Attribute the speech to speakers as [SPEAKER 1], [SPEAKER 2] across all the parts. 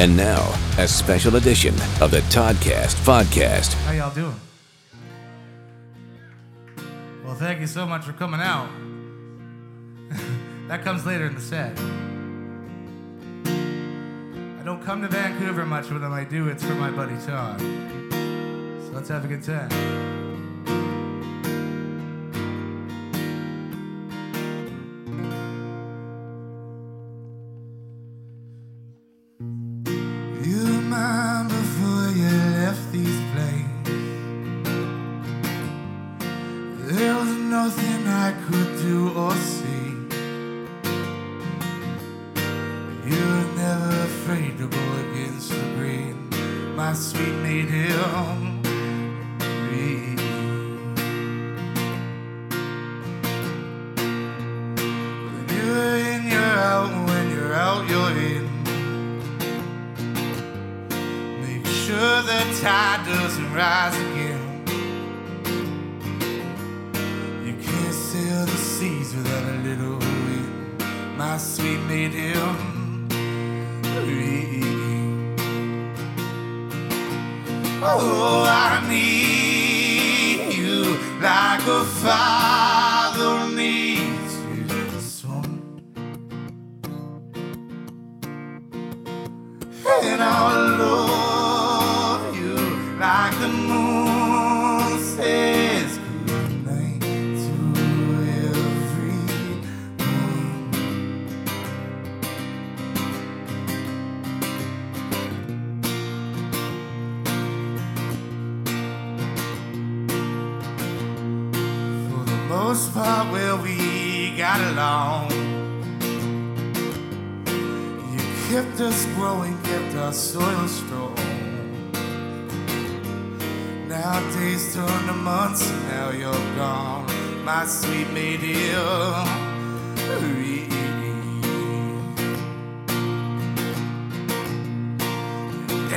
[SPEAKER 1] And now, a special edition of the Toddcast podcast.
[SPEAKER 2] How y'all doing? Well, thank you so much for coming out. that comes later in the set. I don't come to Vancouver much, but when I do, it's for my buddy Todd. So let's have a good time. Sweet him oh, breathe. Oh, I need you like a father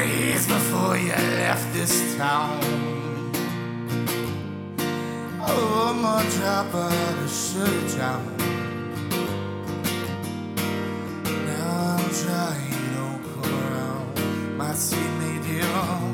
[SPEAKER 2] Days before you left this town. Oh, my drop out of sugar town. Now I'm trying to come around my sweet medium.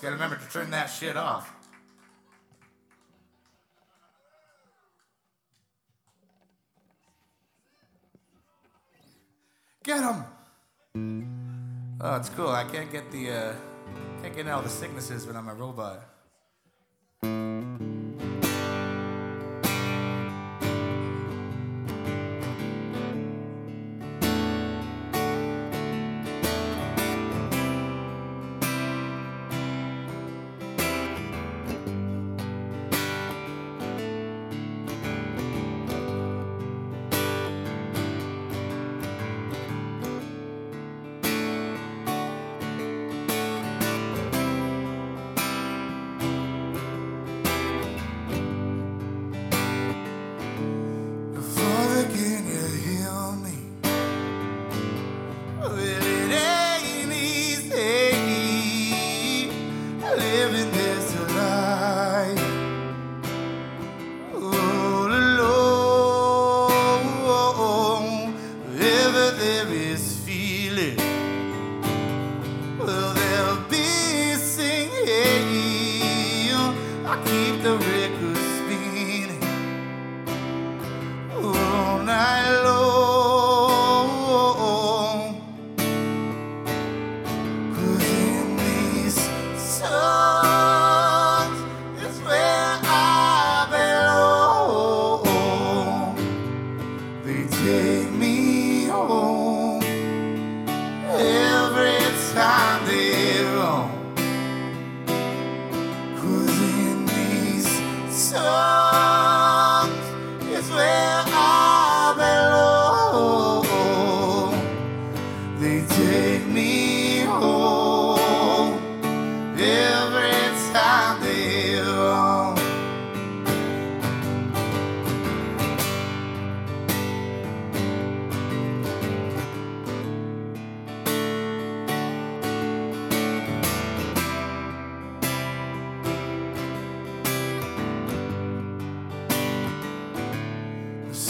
[SPEAKER 2] Gotta remember to turn that shit off. Get him! Oh, it's cool. I can't get the uh, can't get all the sicknesses when I'm a robot.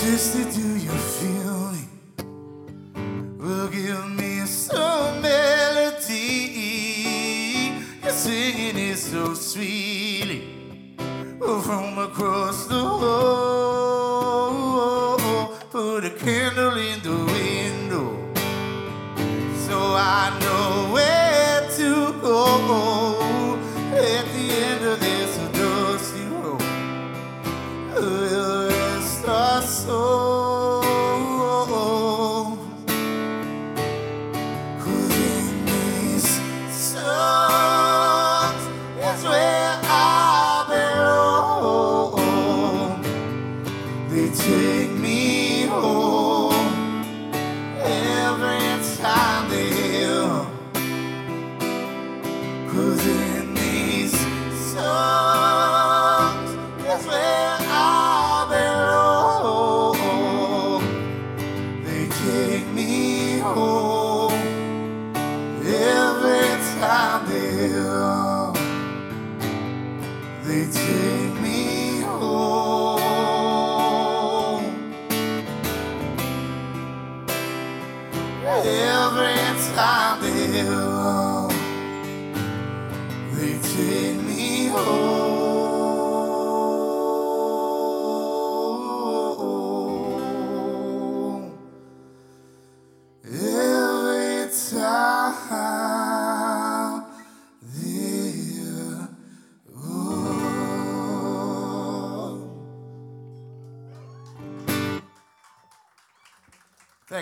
[SPEAKER 2] Misty, do you feel me? Well, give me some melody. You're singing it so sweetly from across the hall. They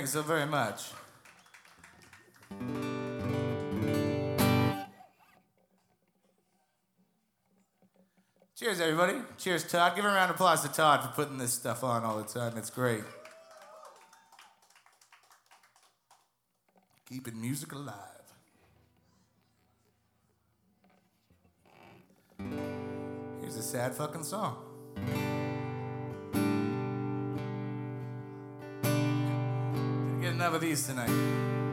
[SPEAKER 2] Thanks so very much. Cheers, everybody. Cheers, Todd. Give a round of applause to Todd for putting this stuff on all the time. It's great. Keeping music alive. Here's a sad fucking song. Of these tonight.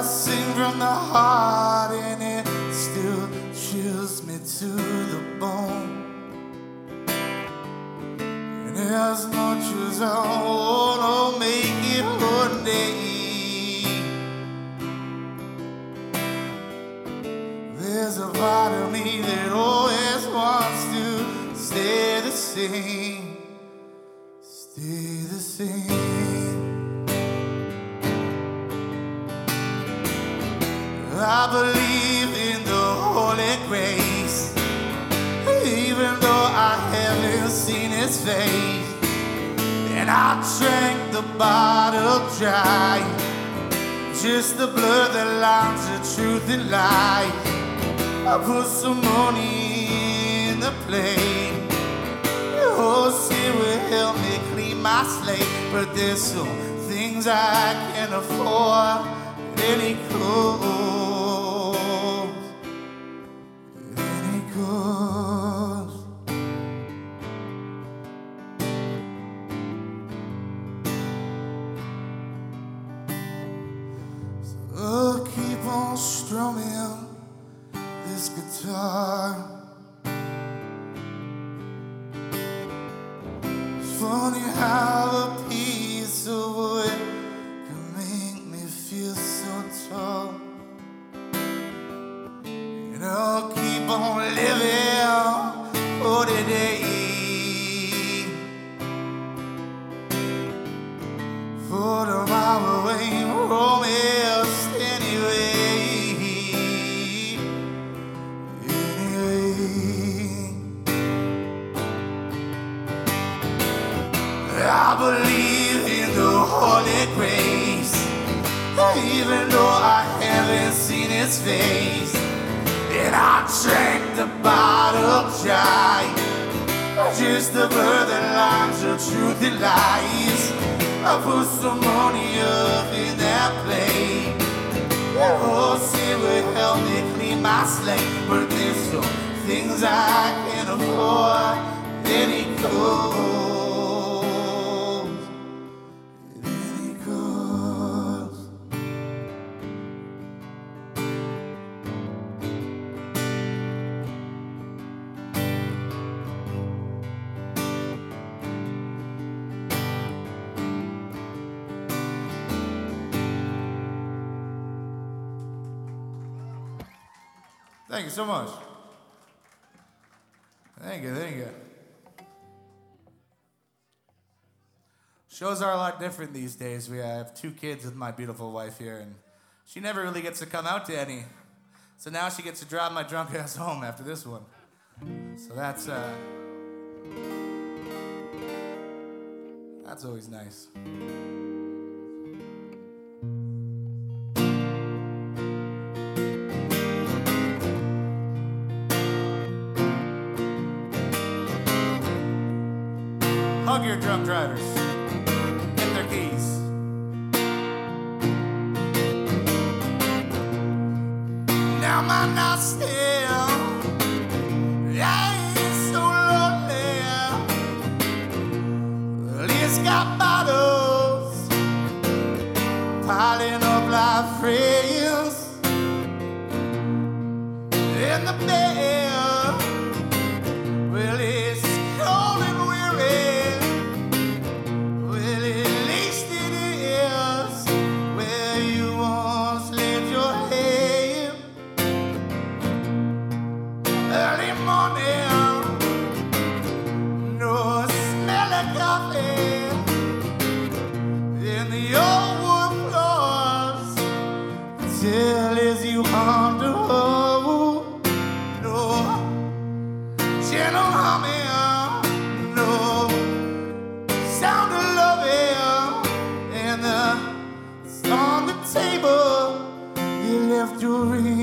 [SPEAKER 2] I sing from the heart, and it still chills me to the bone. And as much as I wanna make it one day, there's a part of me that always wants to stay the same, stay the same. I believe in the holy grace even though I haven't seen his face. And I drank the bottle dry, just the blood that lines the truth and life. I put some money in the plate. Oh, see, will help me clean my slate, but there's some things I can't afford. Then he goes. So keep on strumming this guitar. It's funny how Oh, sin would help me clean my slate, but there's some things I can't afford. Then he goes, you so much. Thank you, thank you. Shows are a lot different these days. We have two kids with my beautiful wife here, and she never really gets to come out to any. So now she gets to drive my drunk ass home after this one. So that's uh, that's always nice. Hug your drunk drivers. Table. You left your ring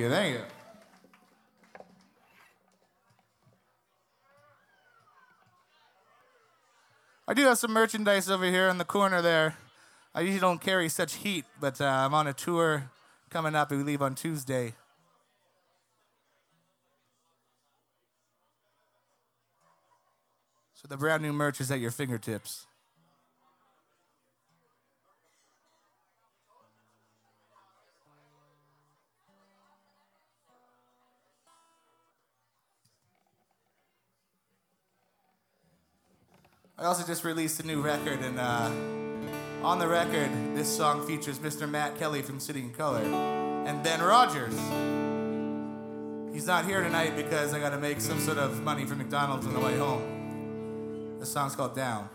[SPEAKER 2] you, thank you. I do have some merchandise over here in the corner there. I usually don't carry such heat, but uh, I'm on a tour coming up. We leave on Tuesday. So the brand new merch is at your fingertips. I also just released a new record, and uh, on the record, this song features Mr. Matt Kelly from City and Colour and Ben Rogers. He's not here tonight because I got to make some sort of money for McDonald's on the way home. The song's called Down.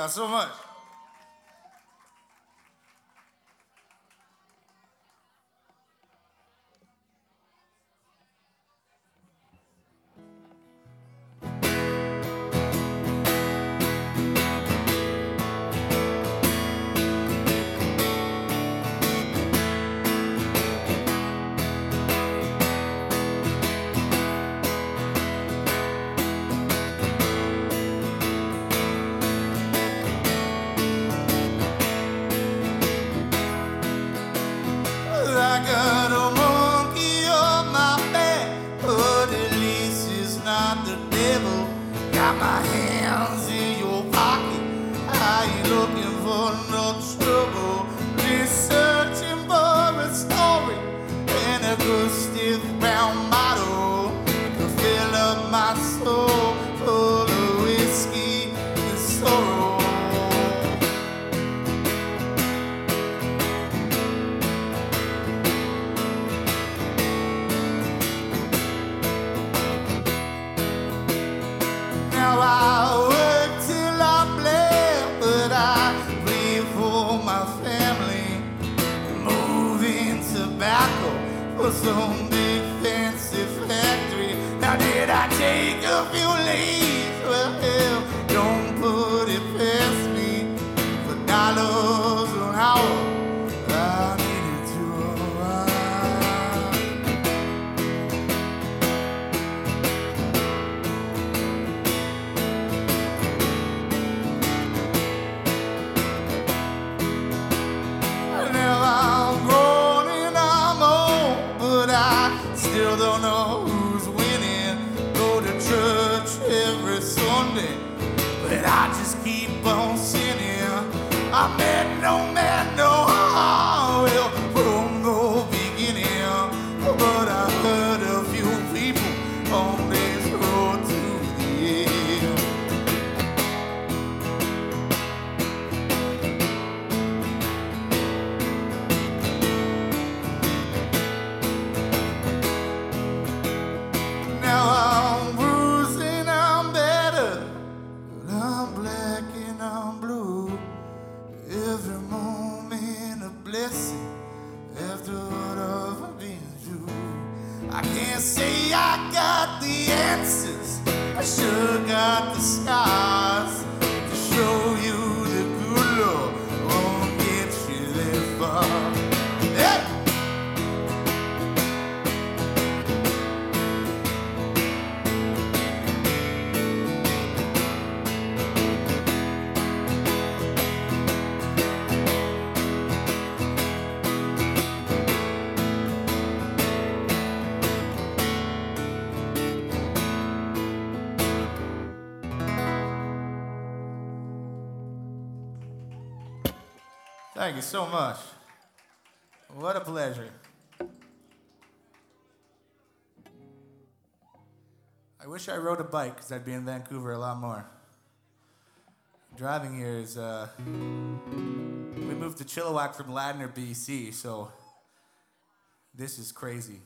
[SPEAKER 2] Y'all so much. hands in your pocket. Are you looking for no trouble? no matter. Thank you so much. What a pleasure. I wish I rode a bike because I'd be in Vancouver a lot more. Driving here is, uh, we moved to Chilliwack from Ladner, BC, so this is crazy.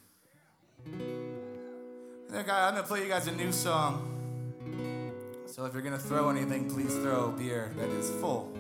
[SPEAKER 2] I'm gonna play you guys a new song. So if you're gonna throw anything, please throw beer that is full.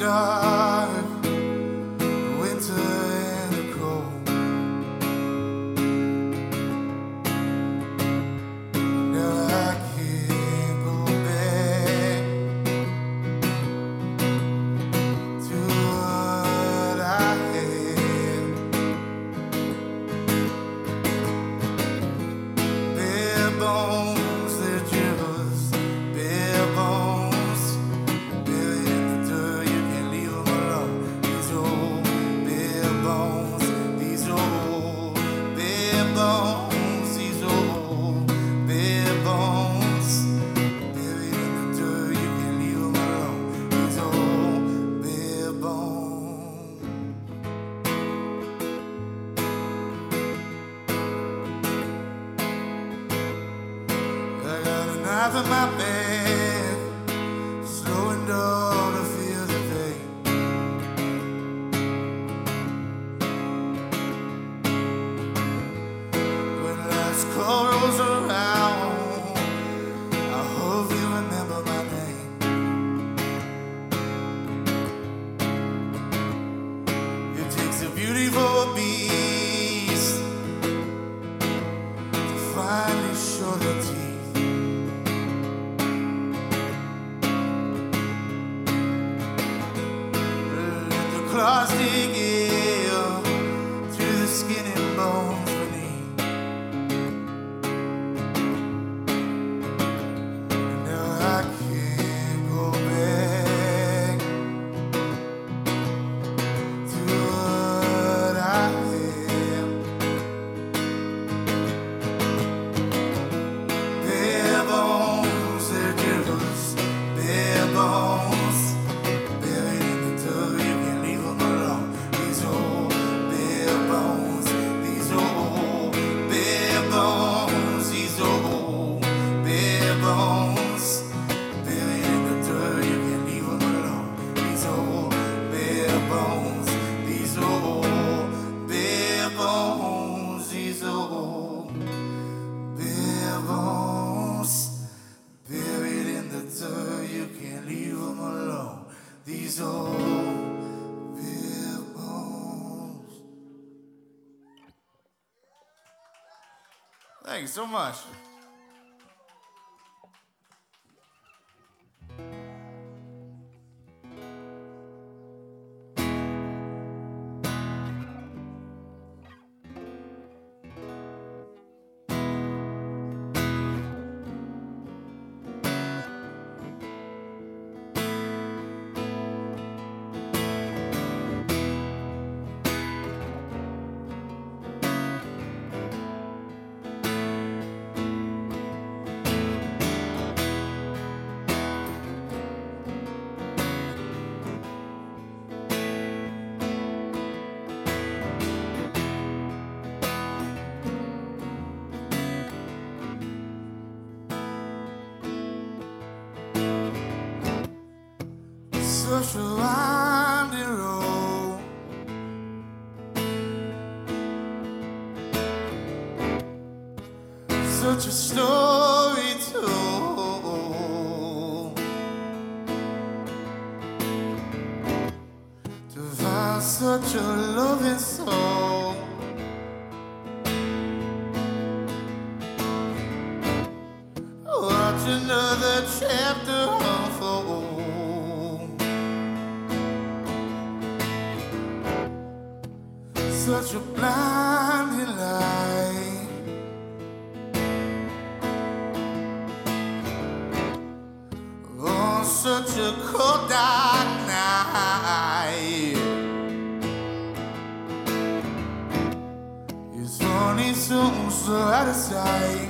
[SPEAKER 2] dark. much. such a story told. To find such a loving soul. Watch another chapter unfold. Such a blind. such a cold dark night. It's only so, so out of sight.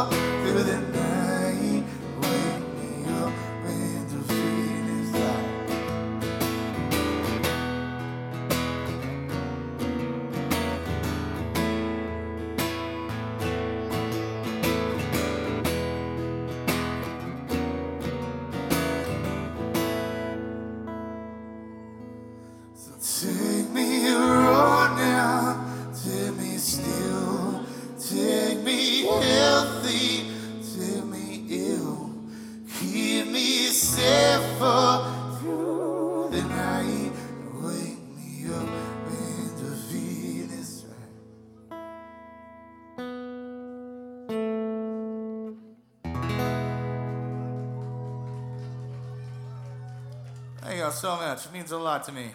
[SPEAKER 2] Thank you all so much. It means a lot to me.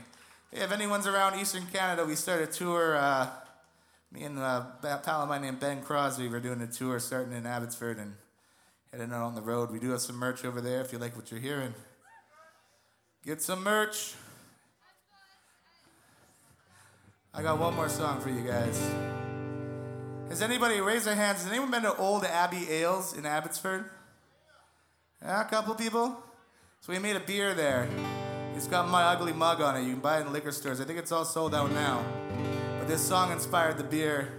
[SPEAKER 2] If anyone's around Eastern Canada, we started a tour. Uh, me and uh, a pal of mine named Ben Crosby, we're doing a tour starting in Abbotsford and heading out on the road. We do have some merch over there if you like what you're hearing. Get some merch. I got one more song for you guys. Has anybody raised their hands? Has anyone been to Old Abbey Ales in Abbotsford? Yeah, a couple people. So we made a beer there. It's got my ugly mug on it. You can buy it in liquor stores. I think it's all sold out now. But this song inspired the beer.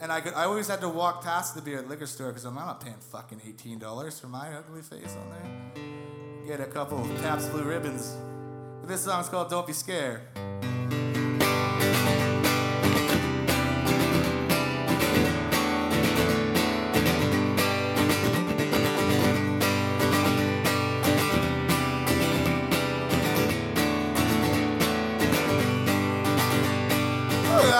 [SPEAKER 2] And I could I always had to walk past the beer at the liquor store because I'm not paying fucking $18 for my ugly face on there. Get a couple of Pabst Blue Ribbons. But this song's called Don't Be Scared.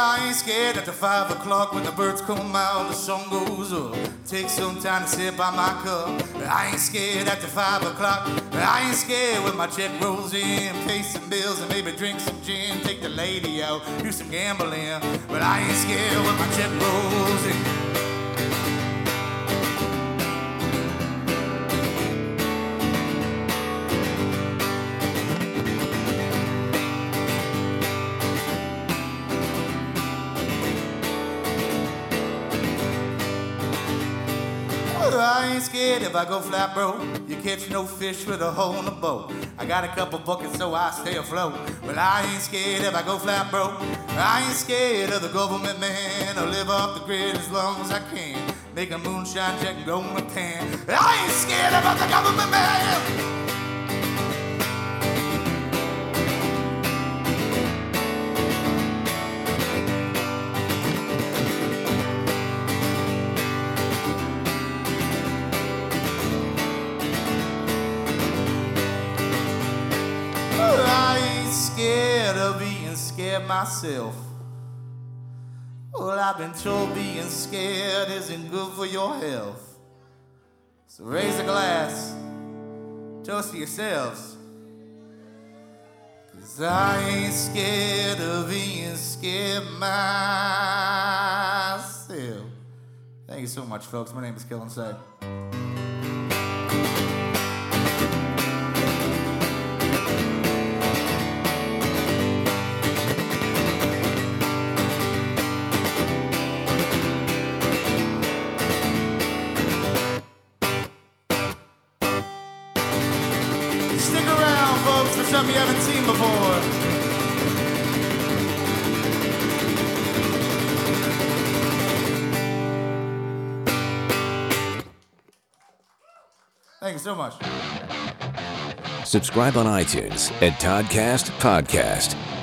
[SPEAKER 2] I ain't scared at the five o'clock when the birds come out, the sun goes up. Take some time to sit by my cup. I ain't scared at the five o'clock. I ain't scared when my check rolls in, pay some bills and maybe drink some gin, take the lady out, do some gambling. But I ain't scared when my check rolls in. Ain't scared if I go flat, bro. You catch no fish with a hole in the boat. I got a couple buckets so I stay afloat. But I ain't scared if I go flat, bro. I ain't scared of the government man. I'll live off the grid as long as I can. Make a moonshine check and go in a tan. I ain't scared about the government man. Of being scared myself. Well, I've been told being scared isn't good for your health. So raise a glass, toast to yourselves. Cause I ain't scared of being scared myself. Thank you so much, folks. My name is Kill Inside. You so much.
[SPEAKER 1] Subscribe on iTunes at Toddcast Podcast.